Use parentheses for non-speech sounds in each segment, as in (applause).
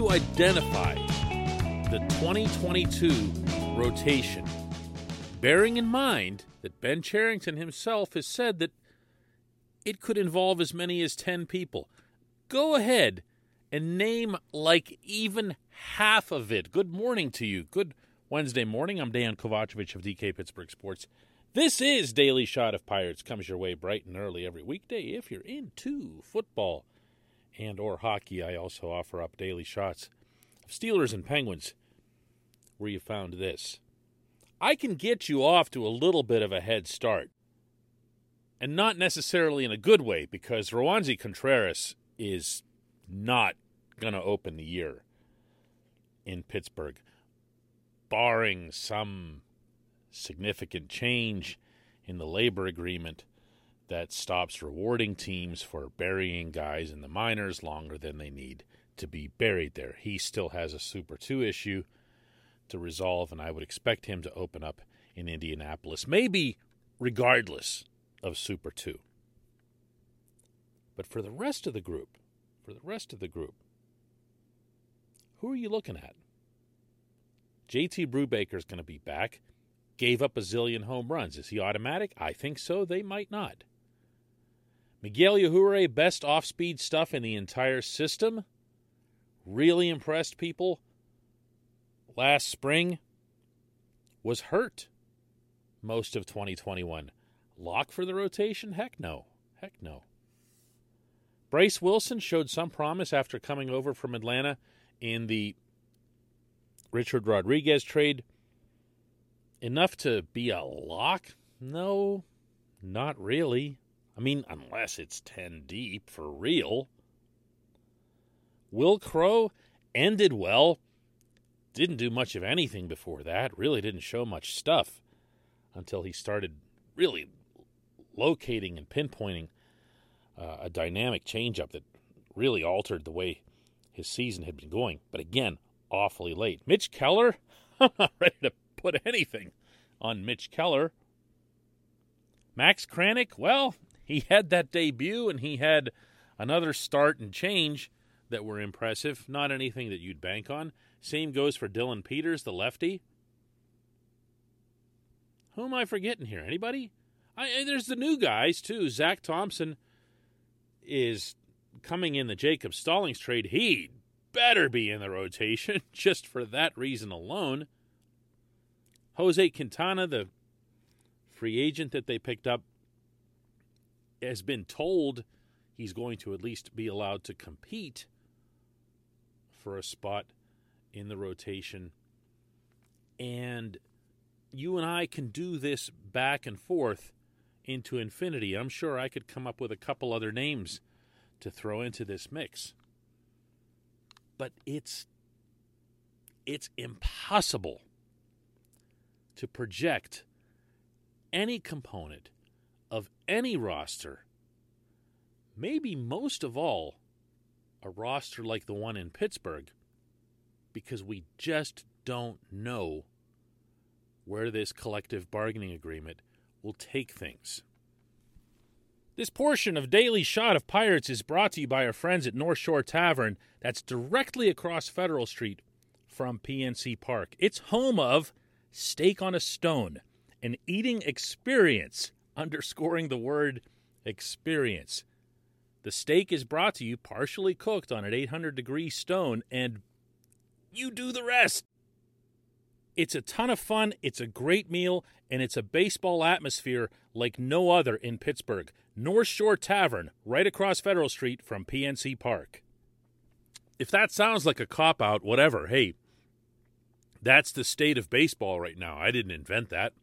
to identify the 2022 rotation, bearing in mind that Ben Cherington himself has said that it could involve as many as 10 people. Go ahead and name like even half of it. Good morning to you. Good Wednesday morning. I'm Dejan Kovacevic of DK Pittsburgh Sports. This is Daily Shot of Pirates. Comes your way bright and early every weekday if you're into football and or hockey. I also offer up daily shots of Steelers and Penguins where you found this. I can get you off to a little bit of a head start. And not necessarily in a good way because Roansy Contreras is not going to open the year in Pittsburgh, barring some significant change in the labor agreement that stops rewarding teams for burying guys in the minors longer than they need to be buried there. He still has a Super 2 issue to resolve, and I would expect him to open up in Indianapolis, maybe regardless of Super 2. But for the rest of the group, for the rest of the group, who are you looking at? JT Brubaker is going to be back. Gave up a zillion home runs. Is he automatic? I think so. They might not. Miguel Yajure, best off speed stuff in the entire system. Really impressed people last spring. Was hurt most of 2021. Lock for the rotation? Heck no. Heck no. Bryce Wilson showed some promise after coming over from Atlanta in the Richard Rodriguez trade. Enough to be a lock? No, not really. I mean, unless it's 10 deep for real. Will Crowe ended well. Didn't do much of anything before that. Really didn't show much stuff until he started really locating and pinpointing uh, a dynamic changeup that really altered the way his season had been going. But again, awfully late. Mitch Keller, (laughs) I'm not ready to put anything on Mitch Keller. Max Kranick, well, he had that debut and he had another start and change that were impressive. Not anything that you'd bank on. Same goes for Dillon Peters, the lefty. Who am I forgetting here? Anybody? I, there's the new guys too. Zach Thompson is coming in the Jacob Stallings trade. He better be in the rotation (laughs) just for that reason alone. Jose Quintana, the free agent that they picked up, has been told he's going to at least be allowed to compete for a spot in the rotation. And you and I can do this back and forth into infinity. I'm sure I could come up with a couple other names to throw into this mix. But it's it's impossible to project any component of any roster, maybe most of all, a roster like the one in Pittsburgh, because we just don't know where this collective bargaining agreement will take things. This portion of Daily Shot of Pirates is brought to you by our friends at North Shore Tavern, that's directly across Federal Street from PNC Park. It's home of Steak on a Stone, an eating experience, underscoring the word experience. The steak is brought to you partially cooked on an 800 degree stone, and you do the rest. It's a ton of fun, it's a great meal, and it's a baseball atmosphere like no other in Pittsburgh. North Shore Tavern, right across Federal Street from PNC Park. If that sounds like a cop out, whatever, hey, that's the state of baseball right now. I didn't invent that,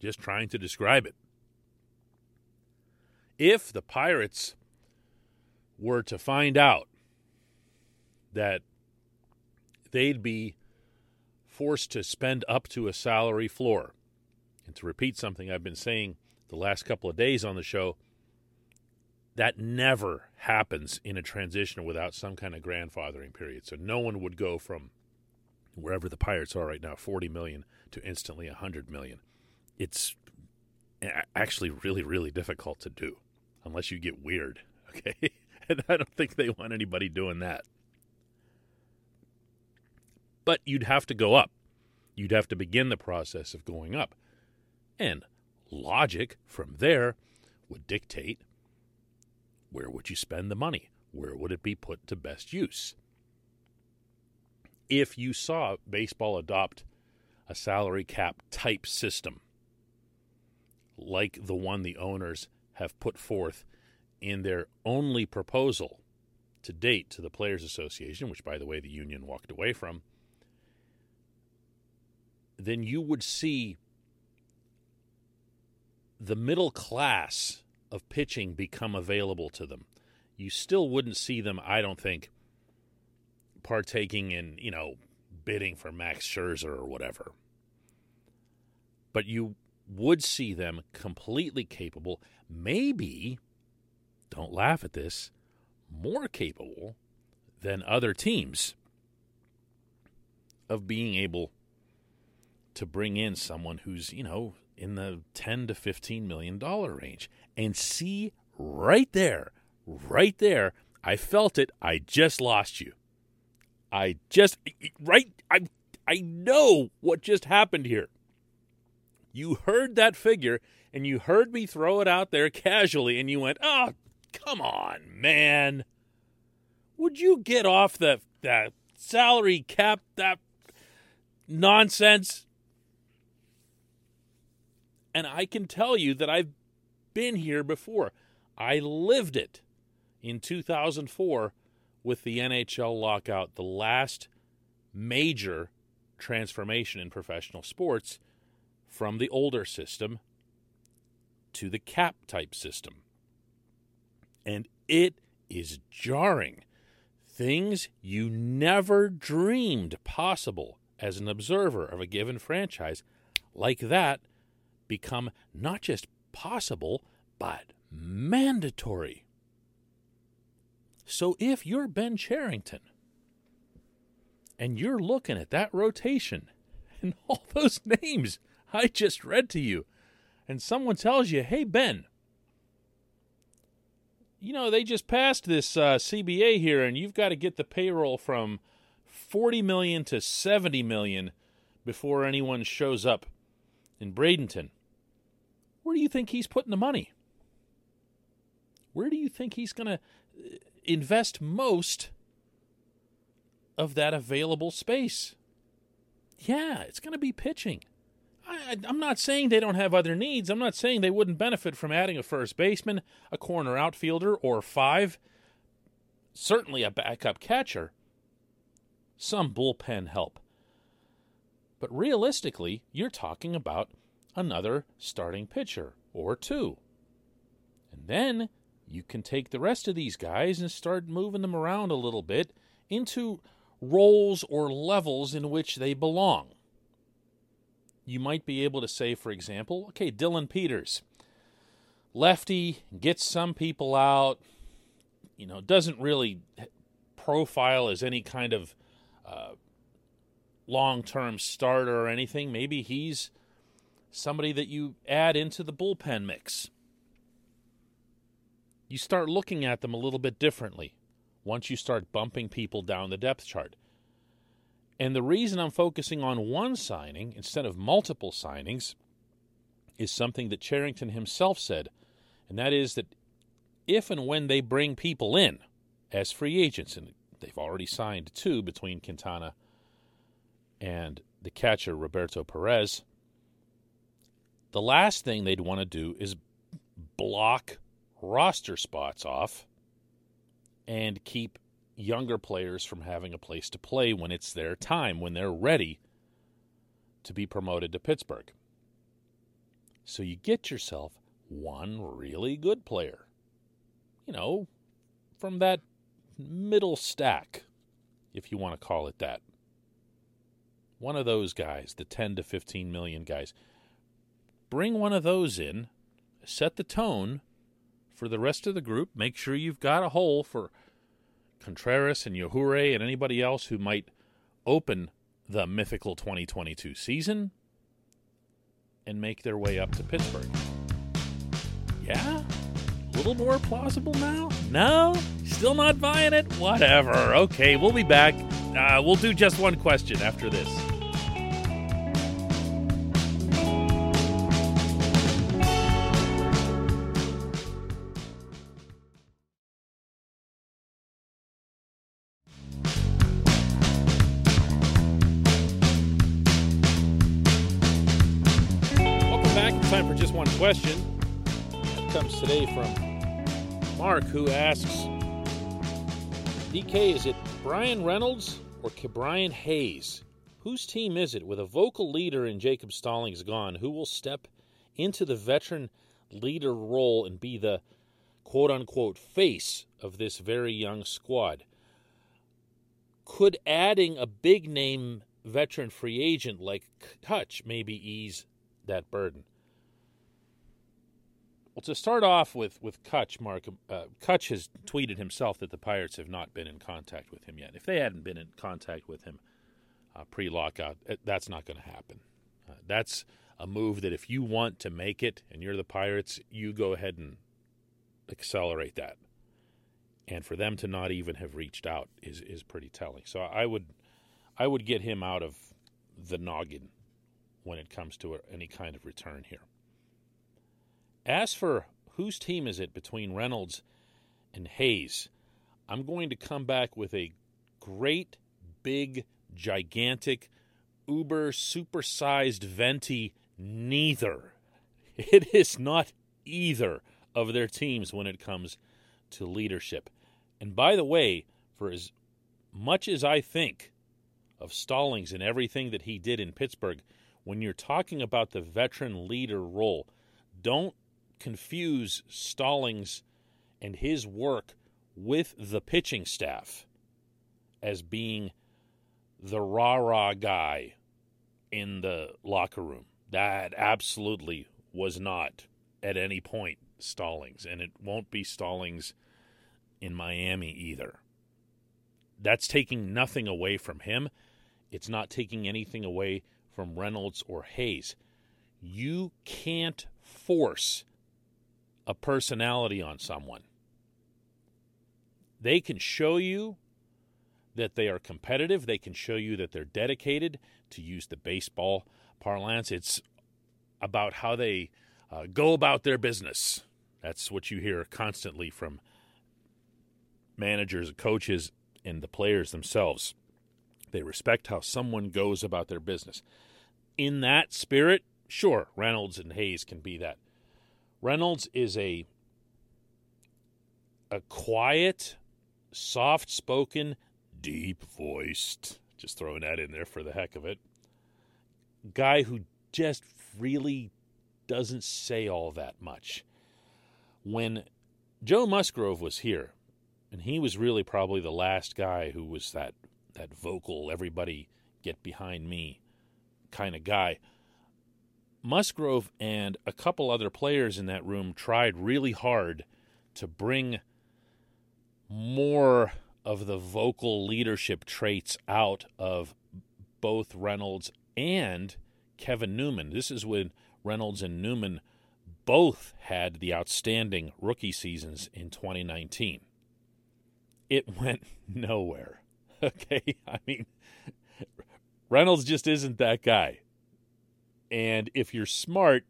just trying to describe it. If the Pirates were to find out that they'd be forced to spend up to a salary floor. And to repeat something I've been saying the last couple of days on the show, that never happens in a transition without some kind of grandfathering period. So no one would go from wherever the Pirates are right now, 40 million to instantly 100 million. It's actually really really difficult to do unless you get weird, (laughs) okay? and I don't think they want anybody doing that. But you'd have to go up. You'd have to begin the process of going up. And logic from there would dictate where would you spend the money? Where would it be put to best use? If you saw baseball adopt a salary cap type system like the one the owners have put forth in their only proposal to date to the Players Association, which, by the way, the union walked away from, then you would see the middle class of pitching become available to them. You still wouldn't see them, I don't think, partaking in, you know, bidding for Max Scherzer or whatever. But you would see them completely capable, maybe, don't laugh at this, more capable than other teams of being able to bring in someone who's, you know, in the 10 to 15 million dollar range and see right there, right there, I felt it, I just lost you. I just right I I know what just happened here. You heard that figure and you heard me throw it out there casually and you went, "Oh, come on, man. Would you get off the that salary cap that nonsense?" And I can tell you that I've been here before. I lived it in 2004 with the NHL lockout, the last major transformation in professional sports from the older system to the cap type system. And it is jarring. Things you never dreamed possible as an observer of a given franchise, like that, become not just possible, but mandatory. So if you're Ben Cherington and you're looking at that rotation and (laughs) all those names (laughs) I just read to you, and someone tells you, hey, Ben, you know, they just passed this uh, CBA here, and you've got to get the payroll from 40 million to 70 million before anyone shows up in Bradenton. Where do you think he's putting the money? Where do you think he's going to uh, invest most of that available space? Yeah, it's going to be pitching. I, am not saying they don't have other needs. I'm not saying they wouldn't benefit from adding a first baseman, a corner outfielder, or five. Certainly a backup catcher. Some bullpen help. But realistically, you're talking about another starting pitcher or two. And then you can take the rest of these guys and start moving them around a little bit into roles or levels in which they belong you might be able to say, for example, okay, Dillon Peters, lefty, gets some people out, you know, doesn't really profile as any kind of uh, long term starter or anything. Maybe he's somebody that you add into the bullpen mix. You start looking at them a little bit differently once you start bumping people down the depth chart. And the reason I'm focusing on one signing instead of multiple signings is something that Cherington himself said, and that is that if and when they bring people in as free agents, and they've already signed two between Quintana and the catcher Roberto Perez, the last thing they'd want to do is block roster spots off and keep younger players from having a place to play when it's their time, when they're ready to be promoted to Pittsburgh. So you get yourself one really good player, you know, from that middle stack, if you want to call it that. One of those guys, the 10 to 15 million guys. Bring one of those in, set the tone for the rest of the group, make sure you've got a hole for Contreras and Yajure and anybody else who might open the mythical 2022 season and make their way up to Pittsburgh. Yeah? A little more plausible now? No? Still not buying it? Whatever. Okay, we'll be back Uh, we'll do just one question after this. Mark, who asks DK, is it Bryan Reynolds or Brian Hayes? Whose team is it? With a vocal leader in Jacob Stallings gone, who will step into the veteran leader role and be the quote unquote face of this very young squad? Could adding a big name veteran free agent like Cutch maybe ease that burden? Well, to start off with with Cutch, Mark uh, Cutch has tweeted himself that the Pirates have not been in contact with him yet. If they hadn't been in contact with him uh, pre-lockout, eh, that's not going to happen. Uh, that's a move that if you want to make it and you're the Pirates, you go ahead and accelerate that. And for them to not even have reached out is is pretty telling. So I would I would get him out of the noggin when it comes to any kind of return here. As for whose team is it between Reynolds and Hayes, I'm going to come back with a great, big, gigantic, uber supersized venti neither. (laughs) It is not either of their teams when it comes to leadership. And by the way, for as much as I think of Stallings and everything that he did in Pittsburgh, when you're talking about the veteran leader role, don't confuse Stallings and his work with the pitching staff as being the rah rah guy in the locker room. That absolutely was not at any point Stallings, and it won't be Stallings in Miami either. That's taking nothing away from him. It's not taking anything away from Reynolds or Hayes. You can't force a personality on someone. They can show you that they are competitive, they can show you that they're dedicated. To use the baseball parlance, it's about how they uh, go about their business. That's what you hear constantly from managers, coaches, and the players themselves. They respect how someone goes about their business. In that spirit, sure, Reynolds and Hayes can be that. Reynolds is a a quiet, soft-spoken, deep-voiced, just throwing that in there for the heck of it. Guy who just really doesn't say all that much. When Joe Musgrove was here, and he was really probably the last guy who was that that vocal, everybody get behind me kind of guy. Musgrove and a couple other players in that room tried really hard to bring more of the vocal leadership traits out of both Reynolds and Kevin Newman. This is when Reynolds and Newman both had the outstanding rookie seasons in 2019. It (laughs) went nowhere. Okay? I mean, Reynolds just isn't that guy. And if you're smart,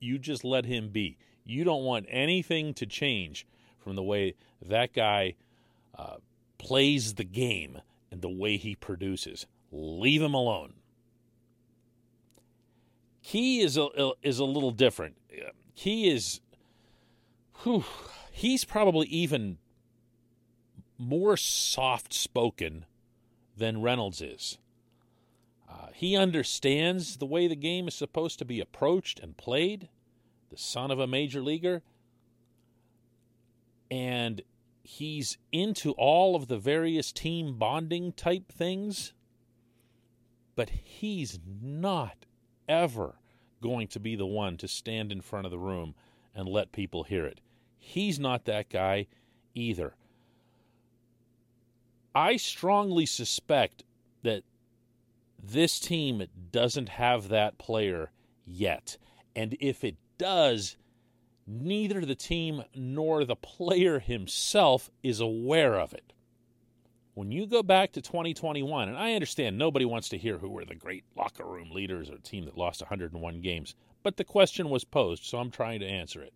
you just let him be. You don't want anything to change from the way that guy uh, plays the game and the way he produces. Leave him alone. Key is a is a little different. Key is, whew, he's probably even more soft spoken than Reynolds is. Uh, he understands the way the game is supposed to be approached and played, the son of a major leaguer. And he's into all of the various team bonding type things. But he's not ever going to be the one to stand in front of the room and let people hear it. He's not that guy either. I strongly suspect that this team doesn't have that player yet. And if it does, neither the team nor the player himself is aware of it. when you go back to 2021, and I understand nobody wants to hear who were the great locker room leaders or team that lost 101 games, but the question was posed, so I'm trying to answer it.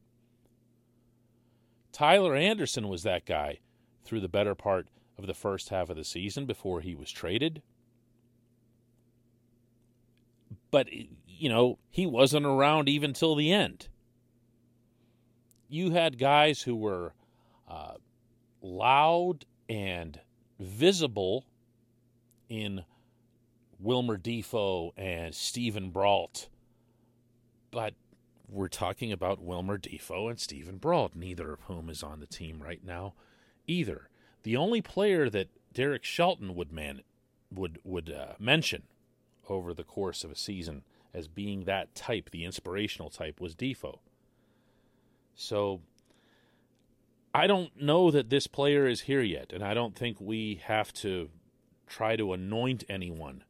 Tyler Anderson was that guy through the better part of the first half of the season before he was traded. But, you know, he wasn't around even till the end. You had guys who were uh, loud and visible in Wilmer Difo and Steven Brault. But we're talking about Wilmer Difo and Steven Brault, neither of whom is on the team right now either. The only player that Derek Shelton would man would would uh, mention over the course of a season as being that type, the inspirational type, was Difo. So I don't know that this player is here yet, and I don't think we have to try to anoint anyone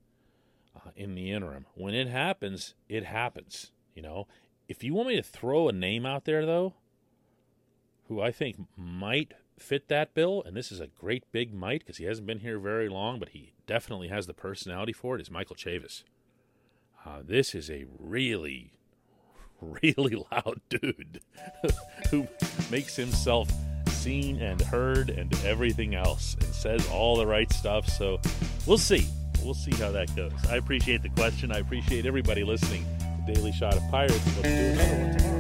uh, in the interim. When it happens, it happens. You know, if you want me to throw a name out there, though, who I think might fit that bill, and this is a great big might because he hasn't been here very long, but he definitely has the personality for it, is Michael Chavis. Uh, this is a really, (laughs) really loud (laughs) dude who makes himself seen and heard and everything else and says all the right stuff. So we'll see. We'll see how that goes. I appreciate the question. I appreciate everybody listening to Daily Shot of Pirates. Do another one tomorrow.